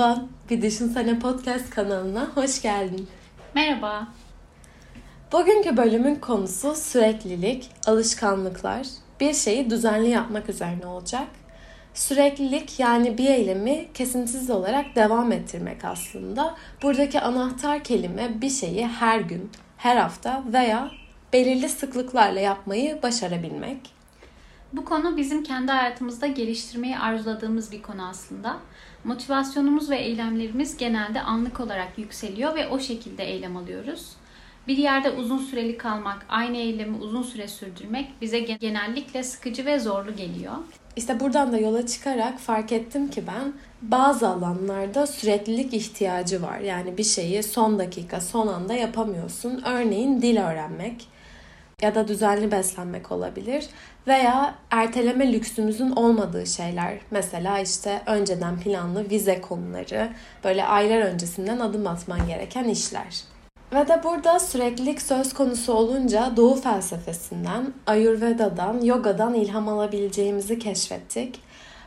Merhaba, Bir Düşünsene Podcast kanalına hoş geldin. Merhaba. Bugünkü bölümün konusu süreklilik, alışkanlıklar, bir şeyi düzenli yapmak üzerine olacak. Süreklilik yani bir eylemi kesintisiz olarak devam ettirmek aslında. Buradaki anahtar kelime bir şeyi her gün, her hafta veya belirli sıklıklarla yapmayı başarabilmek. Bu konu bizim kendi hayatımızda geliştirmeyi arzuladığımız bir konu aslında. Motivasyonumuz ve eylemlerimiz genelde anlık olarak yükseliyor ve o şekilde eylem alıyoruz. Bir yerde uzun süreli kalmak, aynı eylemi uzun süre sürdürmek bize genellikle sıkıcı ve zorlu geliyor. İşte buradan da yola çıkarak fark ettim ki ben bazı alanlarda süreklilik ihtiyacı var. Yani bir şeyi son dakika, son anda yapamıyorsun. Örneğin dil öğrenmek ya da düzenli beslenmek olabilir veya erteleme lüksümüzün olmadığı şeyler. Mesela işte önceden planlı vize konuları, böyle aylar öncesinden adım atman gereken işler. Ve de burada süreklilik söz konusu olunca Doğu felsefesinden, Ayurveda'dan, Yoga'dan ilham alabileceğimizi keşfettik.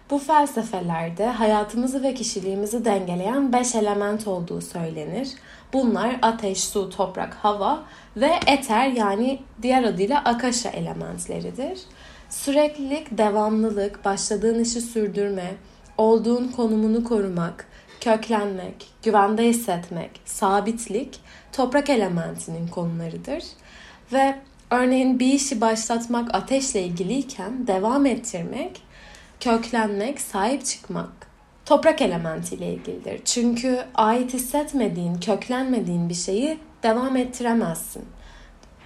Bu felsefelerde hayatımızı ve kişiliğimizi dengeleyen beş element olduğu söylenir. Bunlar ateş, su, toprak, hava ve eter yani diğer adıyla akasha elementleridir. Süreklilik, devamlılık, başladığın işi sürdürme, olduğun konumunu korumak, köklenmek, güvende hissetmek, sabitlik toprak elementinin konularıdır. Ve örneğin bir işi başlatmak ateşle ilgiliyken devam ettirmek, köklenmek, sahip çıkmak toprak elementiyle ilgilidir. Çünkü ait hissetmediğin, köklenmediğin bir şeyi devam ettiremezsin.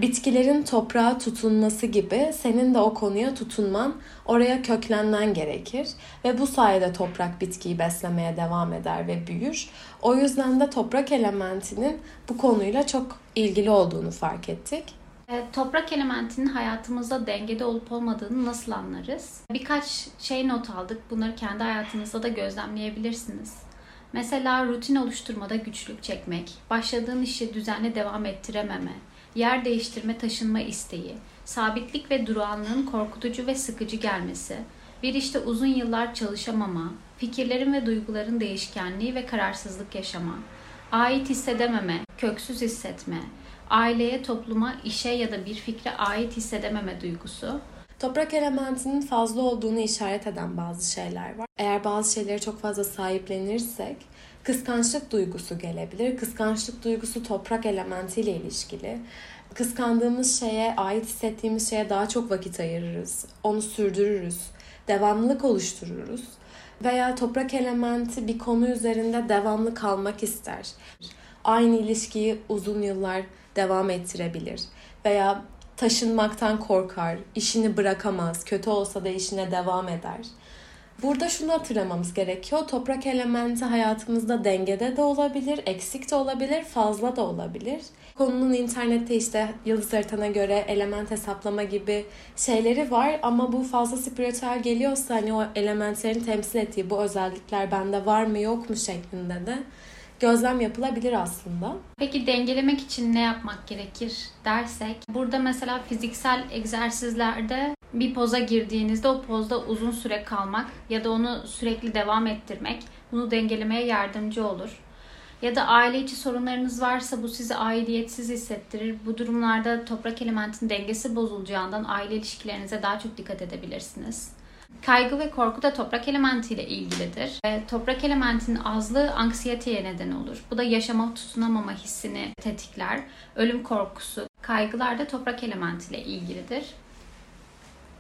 Bitkilerin toprağa tutunması gibi senin de o konuya tutunman, oraya köklenmen gerekir ve bu sayede toprak bitkiyi beslemeye devam eder ve büyür. O yüzden de toprak elementinin bu konuyla çok ilgili olduğunu fark ettik. E, toprak elementinin hayatımızda dengede olup olmadığını nasıl anlarız? Birkaç şey not aldık. Bunları kendi hayatınızda da gözlemleyebilirsiniz. Mesela rutin oluşturmada güçlük çekmek, başladığın işi düzenli devam ettirememe, yer değiştirme taşınma isteği, sabitlik ve durağanlığın korkutucu ve sıkıcı gelmesi, bir işte uzun yıllar çalışamama, fikirlerin ve duyguların değişkenliği ve kararsızlık yaşama, ait hissedememe, köksüz hissetme, aileye, topluma, işe ya da bir fikre ait hissedememe duygusu, Toprak elementinin fazla olduğunu işaret eden bazı şeyler var. Eğer bazı şeyleri çok fazla sahiplenirsek kıskançlık duygusu gelebilir. Kıskançlık duygusu toprak elementiyle ilişkili. Kıskandığımız şeye, ait hissettiğimiz şeye daha çok vakit ayırırız. Onu sürdürürüz. Devamlılık oluştururuz. Veya toprak elementi bir konu üzerinde devamlı kalmak ister. Aynı ilişkiyi uzun yıllar devam ettirebilir. Veya taşınmaktan korkar, işini bırakamaz, kötü olsa da işine devam eder. Burada şunu hatırlamamız gerekiyor. Toprak elementi hayatımızda dengede de olabilir, eksik de olabilir, fazla da olabilir. Konunun internette işte yıldız haritana göre element hesaplama gibi şeyleri var ama bu fazla spiritüel geliyorsa hani o elementlerin temsil ettiği bu özellikler bende var mı yok mu şeklinde de gözlem yapılabilir aslında. Peki dengelemek için ne yapmak gerekir dersek, burada mesela fiziksel egzersizlerde bir poza girdiğinizde o pozda uzun süre kalmak ya da onu sürekli devam ettirmek bunu dengelemeye yardımcı olur. Ya da aile içi sorunlarınız varsa bu sizi aidiyetsiz hissettirir. Bu durumlarda toprak elementin dengesi bozulacağından aile ilişkilerinize daha çok dikkat edebilirsiniz. Kaygı ve korku da toprak elementiyle ilgilidir. E, toprak elementinin azlığı anksiyeteye neden olur. Bu da yaşama tutunamama hissini tetikler. Ölüm korkusu, kaygılar da toprak elementiyle ilgilidir.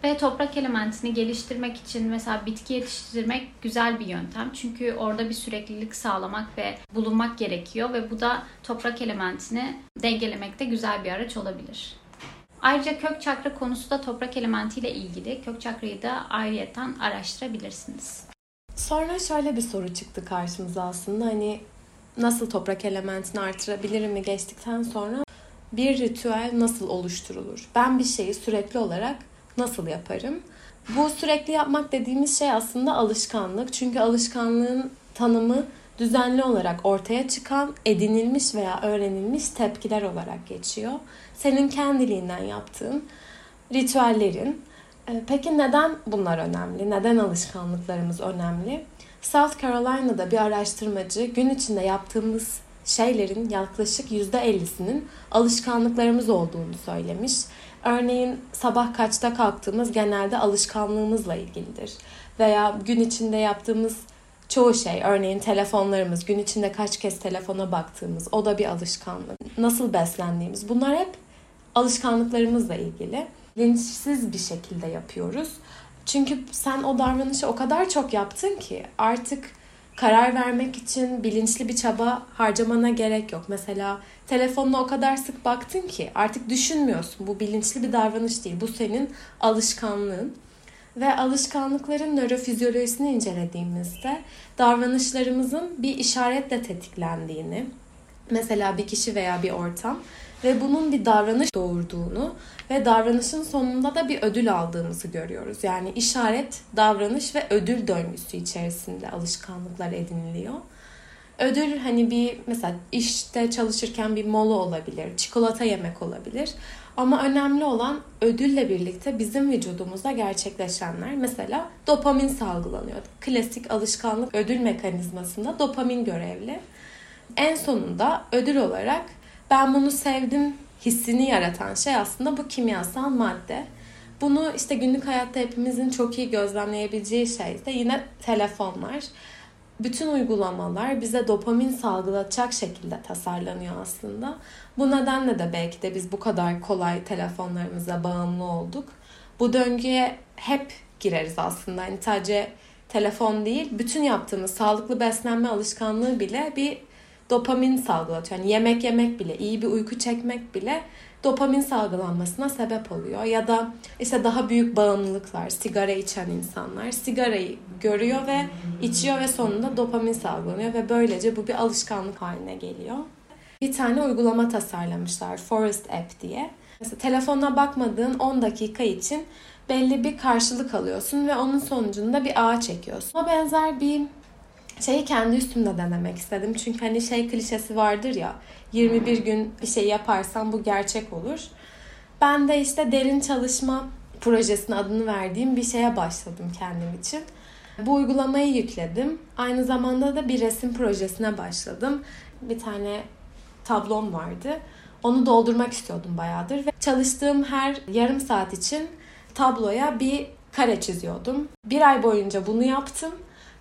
Ve toprak elementini geliştirmek için mesela bitki yetiştirmek güzel bir yöntem. Çünkü orada bir süreklilik sağlamak ve bulunmak gerekiyor ve bu da toprak elementini dengelemekte güzel bir araç olabilir. Ayrıca kök çakra konusu da toprak elementiyle ilgili. Kök çakrayı da ayrıyeten araştırabilirsiniz. Sonra şöyle bir soru çıktı karşımıza aslında. Hani nasıl toprak elementini artırabilirim mi geçtikten sonra bir ritüel nasıl oluşturulur? Ben bir şeyi sürekli olarak nasıl yaparım? Bu sürekli yapmak dediğimiz şey aslında alışkanlık. Çünkü alışkanlığın tanımı düzenli olarak ortaya çıkan, edinilmiş veya öğrenilmiş tepkiler olarak geçiyor. Senin kendiliğinden yaptığın ritüellerin. Ee, peki neden bunlar önemli? Neden alışkanlıklarımız önemli? South Carolina'da bir araştırmacı gün içinde yaptığımız şeylerin yaklaşık %50'sinin alışkanlıklarımız olduğunu söylemiş. Örneğin sabah kaçta kalktığımız genelde alışkanlığımızla ilgilidir. Veya gün içinde yaptığımız çoğu şey, örneğin telefonlarımız, gün içinde kaç kez telefona baktığımız, o da bir alışkanlık. Nasıl beslendiğimiz, bunlar hep alışkanlıklarımızla ilgili. Bilinçsiz bir şekilde yapıyoruz. Çünkü sen o davranışı o kadar çok yaptın ki artık karar vermek için bilinçli bir çaba harcamana gerek yok. Mesela telefonuna o kadar sık baktın ki artık düşünmüyorsun. Bu bilinçli bir davranış değil. Bu senin alışkanlığın. Ve alışkanlıkların nörofizyolojisini incelediğimizde davranışlarımızın bir işaretle tetiklendiğini, mesela bir kişi veya bir ortam ve bunun bir davranış doğurduğunu ve davranışın sonunda da bir ödül aldığımızı görüyoruz. Yani işaret, davranış ve ödül döngüsü içerisinde alışkanlıklar ediniliyor. Ödül hani bir mesela işte çalışırken bir mola olabilir, çikolata yemek olabilir. Ama önemli olan ödülle birlikte bizim vücudumuzda gerçekleşenler. Mesela dopamin salgılanıyor. Klasik alışkanlık ödül mekanizmasında dopamin görevli. En sonunda ödül olarak ben bunu sevdim hissini yaratan şey aslında bu kimyasal madde. Bunu işte günlük hayatta hepimizin çok iyi gözlemleyebileceği şey de yine telefonlar. Bütün uygulamalar bize dopamin salgılatacak şekilde tasarlanıyor aslında. Bu nedenle de belki de biz bu kadar kolay telefonlarımıza bağımlı olduk. Bu döngüye hep gireriz aslında. Yani sadece telefon değil, bütün yaptığımız sağlıklı beslenme alışkanlığı bile bir dopamin salgılatıyor. Yani yemek yemek bile, iyi bir uyku çekmek bile dopamin salgılanmasına sebep oluyor. Ya da işte daha büyük bağımlılıklar, sigara içen insanlar sigarayı görüyor ve içiyor ve sonunda dopamin salgılanıyor ve böylece bu bir alışkanlık haline geliyor. Bir tane uygulama tasarlamışlar Forest App diye. Mesela telefonuna bakmadığın 10 dakika için belli bir karşılık alıyorsun ve onun sonucunda bir ağ çekiyorsun. O benzer bir şeyi kendi üstümde denemek istedim. Çünkü hani şey klişesi vardır ya 21 gün bir şey yaparsan bu gerçek olur. Ben de işte derin çalışma projesinin adını verdiğim bir şeye başladım kendim için. Bu uygulamayı yükledim. Aynı zamanda da bir resim projesine başladım. Bir tane tablom vardı. Onu doldurmak istiyordum bayağıdır ve çalıştığım her yarım saat için tabloya bir kare çiziyordum. Bir ay boyunca bunu yaptım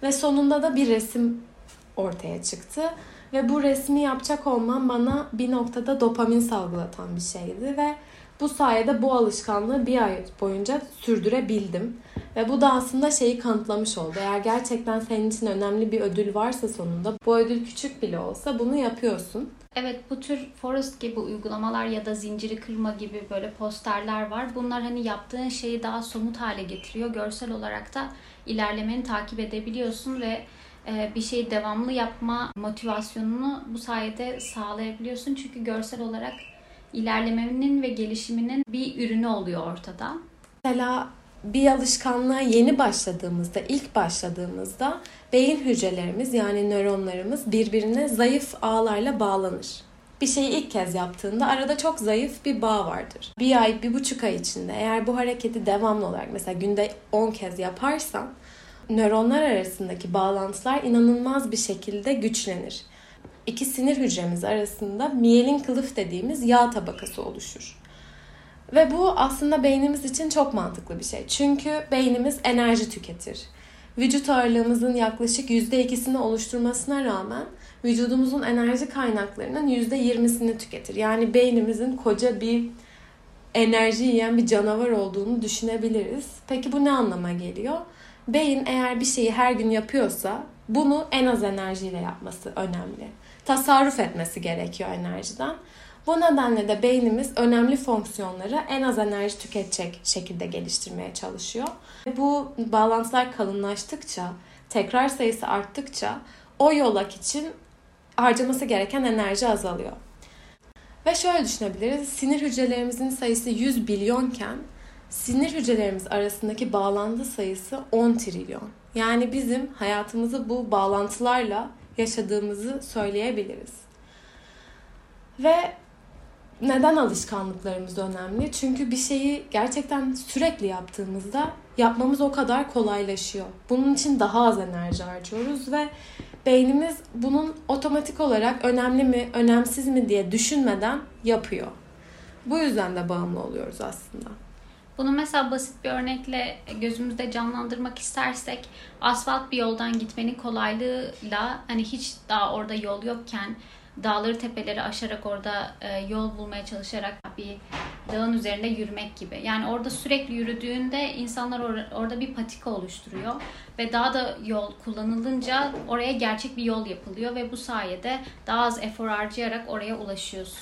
ve sonunda da bir resim ortaya çıktı. Ve bu resmi yapacak olmam bana bir noktada dopamin salgılatan bir şeydi ve bu sayede bu alışkanlığı bir ay boyunca sürdürebildim. Ve bu da aslında şeyi kanıtlamış oldu. Eğer gerçekten senin için önemli bir ödül varsa sonunda bu ödül küçük bile olsa bunu yapıyorsun. Evet bu tür Forest gibi uygulamalar ya da zinciri kırma gibi böyle posterler var. Bunlar hani yaptığın şeyi daha somut hale getiriyor. Görsel olarak da ilerlemeni takip edebiliyorsun ve e, bir şeyi devamlı yapma motivasyonunu bu sayede sağlayabiliyorsun. Çünkü görsel olarak ilerlemenin ve gelişiminin bir ürünü oluyor ortada. Mesela bir alışkanlığa yeni başladığımızda, ilk başladığımızda beyin hücrelerimiz yani nöronlarımız birbirine zayıf ağlarla bağlanır. Bir şeyi ilk kez yaptığında arada çok zayıf bir bağ vardır. Bir ay, bir buçuk ay içinde eğer bu hareketi devamlı olarak mesela günde 10 kez yaparsan nöronlar arasındaki bağlantılar inanılmaz bir şekilde güçlenir. İki sinir hücremiz arasında miyelin kılıf dediğimiz yağ tabakası oluşur. Ve bu aslında beynimiz için çok mantıklı bir şey. Çünkü beynimiz enerji tüketir. Vücut ağırlığımızın yaklaşık %2'sini oluşturmasına rağmen vücudumuzun enerji kaynaklarının %20'sini tüketir. Yani beynimizin koca bir enerji yiyen bir canavar olduğunu düşünebiliriz. Peki bu ne anlama geliyor? Beyin eğer bir şeyi her gün yapıyorsa bunu en az enerjiyle yapması önemli. Tasarruf etmesi gerekiyor enerjiden. Bu nedenle de beynimiz önemli fonksiyonları en az enerji tüketecek şekilde geliştirmeye çalışıyor. Bu bağlantılar kalınlaştıkça, tekrar sayısı arttıkça o yolak için harcaması gereken enerji azalıyor. Ve şöyle düşünebiliriz. Sinir hücrelerimizin sayısı 100 bilyonken sinir hücrelerimiz arasındaki bağlantı sayısı 10 trilyon. Yani bizim hayatımızı bu bağlantılarla yaşadığımızı söyleyebiliriz. Ve Neden alışkanlıklarımız önemli? Çünkü bir şeyi gerçekten sürekli yaptığımızda yapmamız o kadar kolaylaşıyor. Bunun için daha az enerji harcıyoruz ve beynimiz bunun otomatik olarak önemli mi, önemsiz mi diye düşünmeden yapıyor. Bu yüzden de bağımlı oluyoruz aslında. Bunu mesela basit bir örnekle gözümüzde canlandırmak istersek asfalt bir yoldan gitmenin kolaylığıyla hani hiç daha orada yol yokken dağları tepeleri aşarak orada e, yol bulmaya çalışarak bir dağın üzerinde yürümek gibi. Yani orada sürekli yürüdüğünde insanlar or- orada bir patika oluşturuyor ve daha da yol kullanılınca oraya gerçek bir yol yapılıyor ve bu sayede daha az efor harcayarak oraya ulaşıyorsun.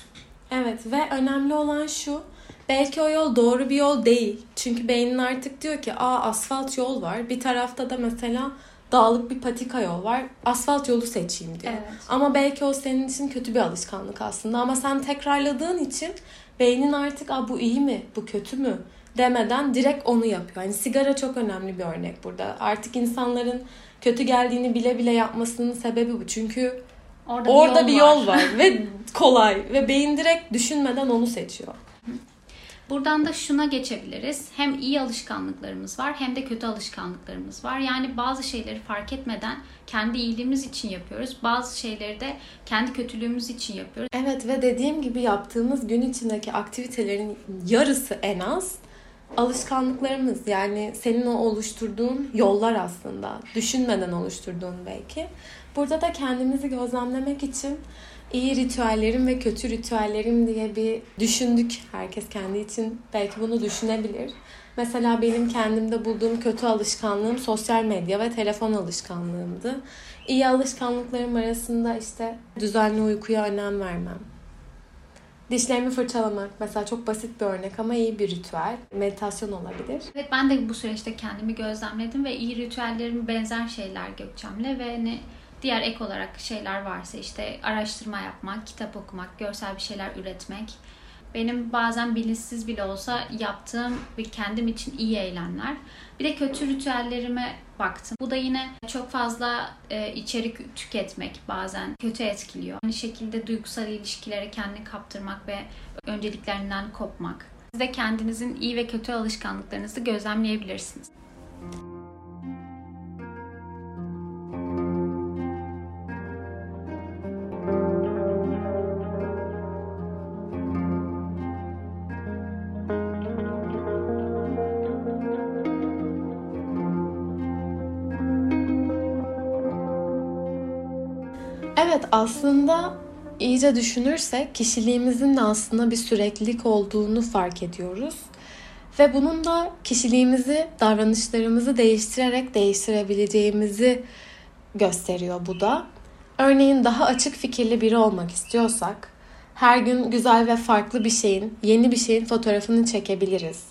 Evet ve önemli olan şu belki o yol doğru bir yol değil. Çünkü beynin artık diyor ki aa asfalt yol var. Bir tarafta da mesela dağlık bir patika yol var. Asfalt yolu seçeyim diyor. Evet. Ama belki o senin için kötü bir alışkanlık aslında. Ama sen tekrarladığın için beynin artık Aa, bu iyi mi, bu kötü mü demeden direkt onu yapıyor. Yani sigara çok önemli bir örnek burada. Artık insanların kötü geldiğini bile bile yapmasının sebebi bu. Çünkü Orada, orada bir yol var ve kolay ve beyin direkt düşünmeden onu seçiyor. Buradan da şuna geçebiliriz. Hem iyi alışkanlıklarımız var hem de kötü alışkanlıklarımız var. Yani bazı şeyleri fark etmeden kendi iyiliğimiz için yapıyoruz. Bazı şeyleri de kendi kötülüğümüz için yapıyoruz. Evet ve dediğim gibi yaptığımız gün içindeki aktivitelerin yarısı en az alışkanlıklarımız. Yani senin o oluşturduğun yollar aslında. Düşünmeden oluşturduğun belki. Burada da kendimizi gözlemlemek için iyi ritüellerim ve kötü ritüellerim diye bir düşündük. Herkes kendi için belki bunu düşünebilir. Mesela benim kendimde bulduğum kötü alışkanlığım sosyal medya ve telefon alışkanlığımdı. İyi alışkanlıklarım arasında işte düzenli uykuya önem vermem. Dişlerimi fırçalamak mesela çok basit bir örnek ama iyi bir ritüel. Meditasyon olabilir. Evet ben de bu süreçte kendimi gözlemledim ve iyi ritüellerim benzer şeyler Gökçem'le ve hani diğer ek olarak şeyler varsa işte araştırma yapmak, kitap okumak, görsel bir şeyler üretmek. Benim bazen bilinçsiz bile olsa yaptığım ve kendim için iyi eylemler. Bir de kötü ritüellerime baktım. Bu da yine çok fazla e, içerik tüketmek bazen kötü etkiliyor. Aynı şekilde duygusal ilişkilere kendini kaptırmak ve önceliklerinden kopmak. Siz de kendinizin iyi ve kötü alışkanlıklarınızı gözlemleyebilirsiniz. Evet aslında iyice düşünürsek kişiliğimizin de aslında bir süreklilik olduğunu fark ediyoruz. Ve bunun da kişiliğimizi, davranışlarımızı değiştirerek değiştirebileceğimizi gösteriyor bu da. Örneğin daha açık fikirli biri olmak istiyorsak her gün güzel ve farklı bir şeyin, yeni bir şeyin fotoğrafını çekebiliriz.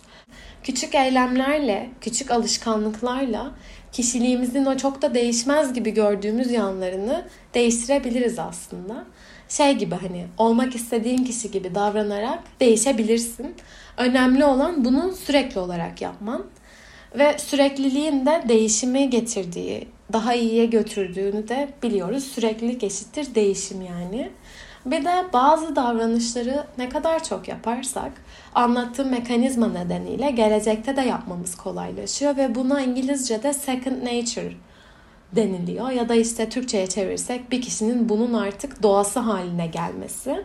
Küçük eylemlerle, küçük alışkanlıklarla kişiliğimizin o çok da değişmez gibi gördüğümüz yanlarını değiştirebiliriz aslında. Şey gibi hani olmak istediğin kişi gibi davranarak değişebilirsin. Önemli olan bunu sürekli olarak yapman ve sürekliliğin de değişimi getirdiği, daha iyiye götürdüğünü de biliyoruz. Süreklilik eşittir değişim yani. Bir de bazı davranışları ne kadar çok yaparsak anlattığım mekanizma nedeniyle gelecekte de yapmamız kolaylaşıyor ve buna İngilizce'de second nature deniliyor ya da işte Türkçe'ye çevirirsek bir kişinin bunun artık doğası haline gelmesi.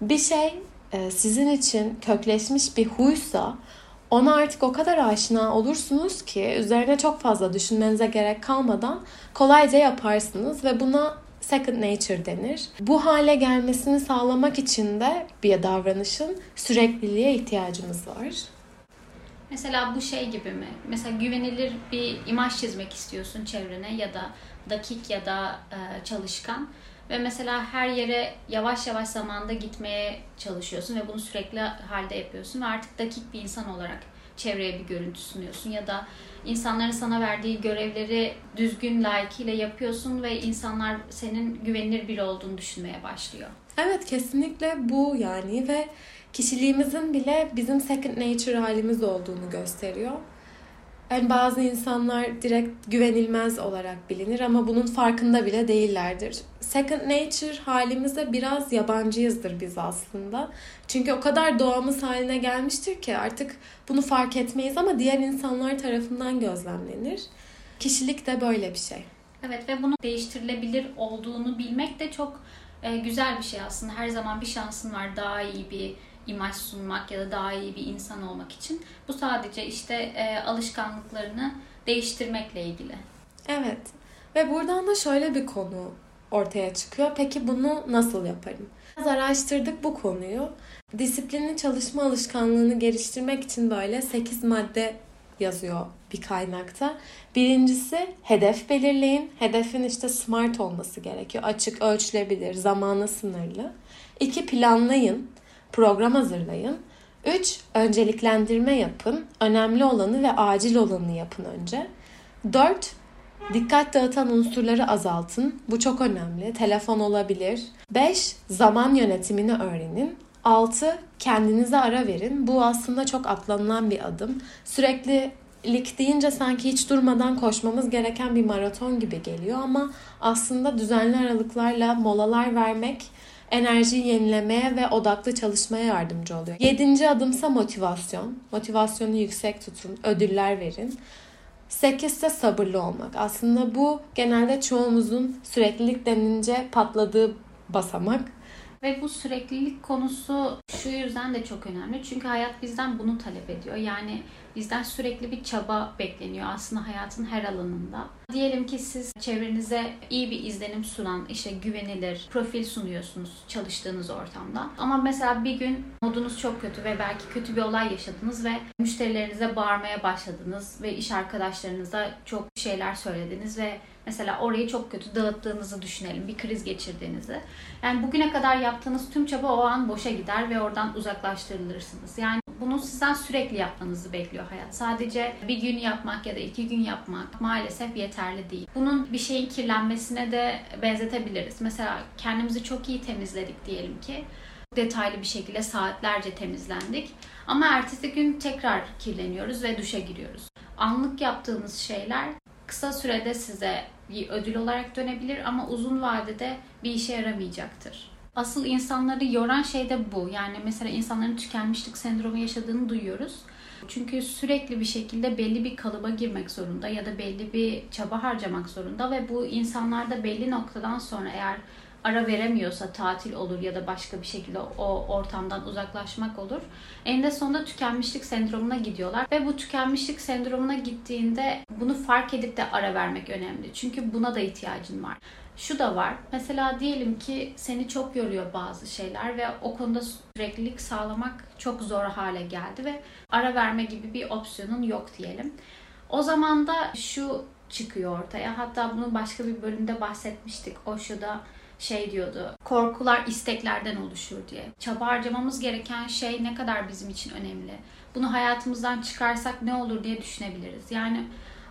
Bir şey e, sizin için kökleşmiş bir huysa ona artık o kadar aşina olursunuz ki üzerine çok fazla düşünmenize gerek kalmadan kolayca yaparsınız ve buna second nature denir. Bu hale gelmesini sağlamak için de bir davranışın sürekliliğe ihtiyacımız var. Mesela bu şey gibi mi? Mesela güvenilir bir imaj çizmek istiyorsun çevrene ya da dakik ya da e, çalışkan ve mesela her yere yavaş yavaş zamanda gitmeye çalışıyorsun ve bunu sürekli halde yapıyorsun ve artık dakik bir insan olarak çevreye bir görüntü sunuyorsun ya da insanların sana verdiği görevleri düzgün layıkıyla yapıyorsun ve insanlar senin güvenilir biri olduğunu düşünmeye başlıyor. Evet kesinlikle bu yani ve kişiliğimizin bile bizim second nature halimiz olduğunu gösteriyor. Yani bazı insanlar direkt güvenilmez olarak bilinir ama bunun farkında bile değillerdir. Second nature halimize biraz yabancıyızdır biz aslında. Çünkü o kadar doğamız haline gelmiştir ki artık bunu fark etmeyiz ama diğer insanlar tarafından gözlemlenir. Kişilik de böyle bir şey. Evet ve bunun değiştirilebilir olduğunu bilmek de çok e, güzel bir şey aslında. Her zaman bir şansın var daha iyi bir imaj sunmak ya da daha iyi bir insan olmak için. Bu sadece işte e, alışkanlıklarını değiştirmekle ilgili. Evet. Ve buradan da şöyle bir konu ortaya çıkıyor. Peki bunu nasıl yaparım? Biraz araştırdık bu konuyu. Disiplinli çalışma alışkanlığını geliştirmek için böyle 8 madde yazıyor bir kaynakta. Birincisi hedef belirleyin. Hedefin işte smart olması gerekiyor. Açık, ölçülebilir, zamanı sınırlı. İki planlayın program hazırlayın. 3. Önceliklendirme yapın. Önemli olanı ve acil olanı yapın önce. 4. Dikkat dağıtan unsurları azaltın. Bu çok önemli. Telefon olabilir. 5. Zaman yönetimini öğrenin. 6. Kendinize ara verin. Bu aslında çok atlanılan bir adım. Sürekli lik deyince sanki hiç durmadan koşmamız gereken bir maraton gibi geliyor ama aslında düzenli aralıklarla molalar vermek enerjiyi yenilemeye ve odaklı çalışmaya yardımcı oluyor. Yedinci adımsa motivasyon. Motivasyonu yüksek tutun, ödüller verin. Sekizde sabırlı olmak. Aslında bu genelde çoğumuzun süreklilik denince patladığı basamak. Ve bu süreklilik konusu şu yüzden de çok önemli. Çünkü hayat bizden bunu talep ediyor. Yani bizden sürekli bir çaba bekleniyor aslında hayatın her alanında. Diyelim ki siz çevrenize iyi bir izlenim sunan, işte güvenilir profil sunuyorsunuz çalıştığınız ortamda. Ama mesela bir gün modunuz çok kötü ve belki kötü bir olay yaşadınız ve müşterilerinize bağırmaya başladınız ve iş arkadaşlarınıza çok şeyler söylediniz ve Mesela orayı çok kötü dağıttığınızı düşünelim, bir kriz geçirdiğinizi. Yani bugüne kadar yaptığınız tüm çaba o an boşa gider ve oradan uzaklaştırılırsınız. Yani bunu sizden sürekli yapmanızı bekliyor hayat. Sadece bir gün yapmak ya da iki gün yapmak maalesef yeterli değil. Bunun bir şeyin kirlenmesine de benzetebiliriz. Mesela kendimizi çok iyi temizledik diyelim ki detaylı bir şekilde saatlerce temizlendik. Ama ertesi gün tekrar kirleniyoruz ve duşa giriyoruz. Anlık yaptığımız şeyler kısa sürede size bir ödül olarak dönebilir ama uzun vadede bir işe yaramayacaktır. Asıl insanları yoran şey de bu. Yani mesela insanların tükenmişlik sendromu yaşadığını duyuyoruz. Çünkü sürekli bir şekilde belli bir kalıba girmek zorunda ya da belli bir çaba harcamak zorunda ve bu insanlarda belli noktadan sonra eğer ara veremiyorsa tatil olur ya da başka bir şekilde o ortamdan uzaklaşmak olur. Eninde sonunda tükenmişlik sendromuna gidiyorlar ve bu tükenmişlik sendromuna gittiğinde bunu fark edip de ara vermek önemli. Çünkü buna da ihtiyacın var. Şu da var. Mesela diyelim ki seni çok yoruyor bazı şeyler ve o konuda süreklilik sağlamak çok zor hale geldi ve ara verme gibi bir opsiyonun yok diyelim. O zaman da şu çıkıyor ortaya. Hatta bunu başka bir bölümde bahsetmiştik. O şu da şey diyordu. Korkular isteklerden oluşur diye. Çaba harcamamız gereken şey ne kadar bizim için önemli. Bunu hayatımızdan çıkarsak ne olur diye düşünebiliriz. Yani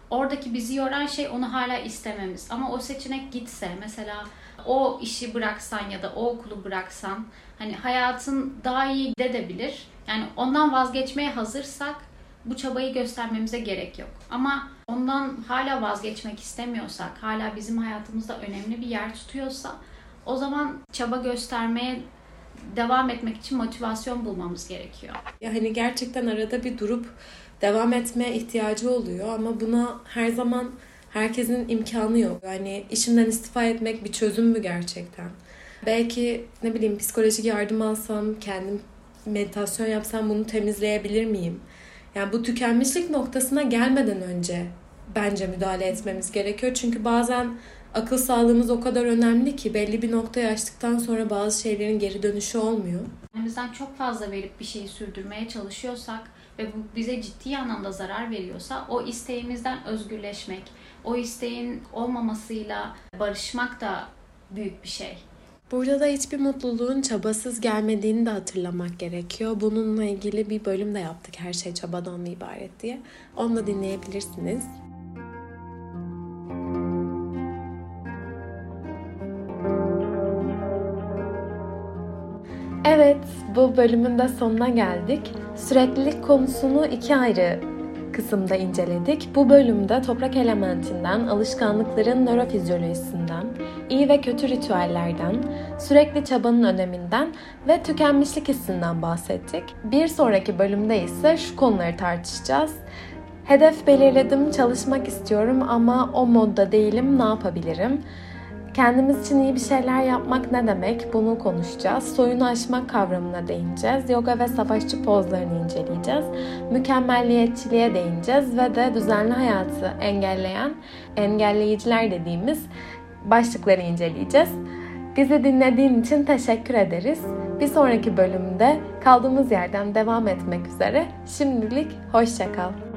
oradaki bizi yoran şey onu hala istememiz. Ama o seçenek gitse mesela o işi bıraksan ya da o okulu bıraksan hani hayatın daha iyi gidebilir. Yani ondan vazgeçmeye hazırsak bu çabayı göstermemize gerek yok. Ama ondan hala vazgeçmek istemiyorsak, hala bizim hayatımızda önemli bir yer tutuyorsa o zaman çaba göstermeye devam etmek için motivasyon bulmamız gerekiyor. Yani gerçekten arada bir durup devam etme ihtiyacı oluyor ama buna her zaman herkesin imkanı yok. Yani işimden istifa etmek bir çözüm mü gerçekten? Belki ne bileyim psikolojik yardım alsam, kendim meditasyon yapsam bunu temizleyebilir miyim? Yani bu tükenmişlik noktasına gelmeden önce bence müdahale etmemiz gerekiyor. Çünkü bazen akıl sağlığımız o kadar önemli ki belli bir noktaya açtıktan sonra bazı şeylerin geri dönüşü olmuyor. Elimizden çok fazla verip bir şeyi sürdürmeye çalışıyorsak ve bu bize ciddi anlamda zarar veriyorsa o isteğimizden özgürleşmek, o isteğin olmamasıyla barışmak da büyük bir şey. Burada da hiçbir mutluluğun çabasız gelmediğini de hatırlamak gerekiyor. Bununla ilgili bir bölüm de yaptık her şey çabadan mı ibaret diye. Onu da dinleyebilirsiniz. Evet, bu bölümün de sonuna geldik. Süreklilik konusunu iki ayrı kısımda inceledik. Bu bölümde toprak elementinden, alışkanlıkların nörofizyolojisinden, iyi ve kötü ritüellerden, sürekli çabanın öneminden ve tükenmişlik hissinden bahsettik. Bir sonraki bölümde ise şu konuları tartışacağız. Hedef belirledim, çalışmak istiyorum ama o modda değilim, ne yapabilirim? Kendimiz için iyi bir şeyler yapmak ne demek? Bunu konuşacağız. Soyunu aşmak kavramına değineceğiz. Yoga ve savaşçı pozlarını inceleyeceğiz. Mükemmelliyetçiliğe değineceğiz ve de düzenli hayatı engelleyen engelleyiciler dediğimiz başlıkları inceleyeceğiz. Bizi dinlediğin için teşekkür ederiz. Bir sonraki bölümde kaldığımız yerden devam etmek üzere. Şimdilik hoşçakal.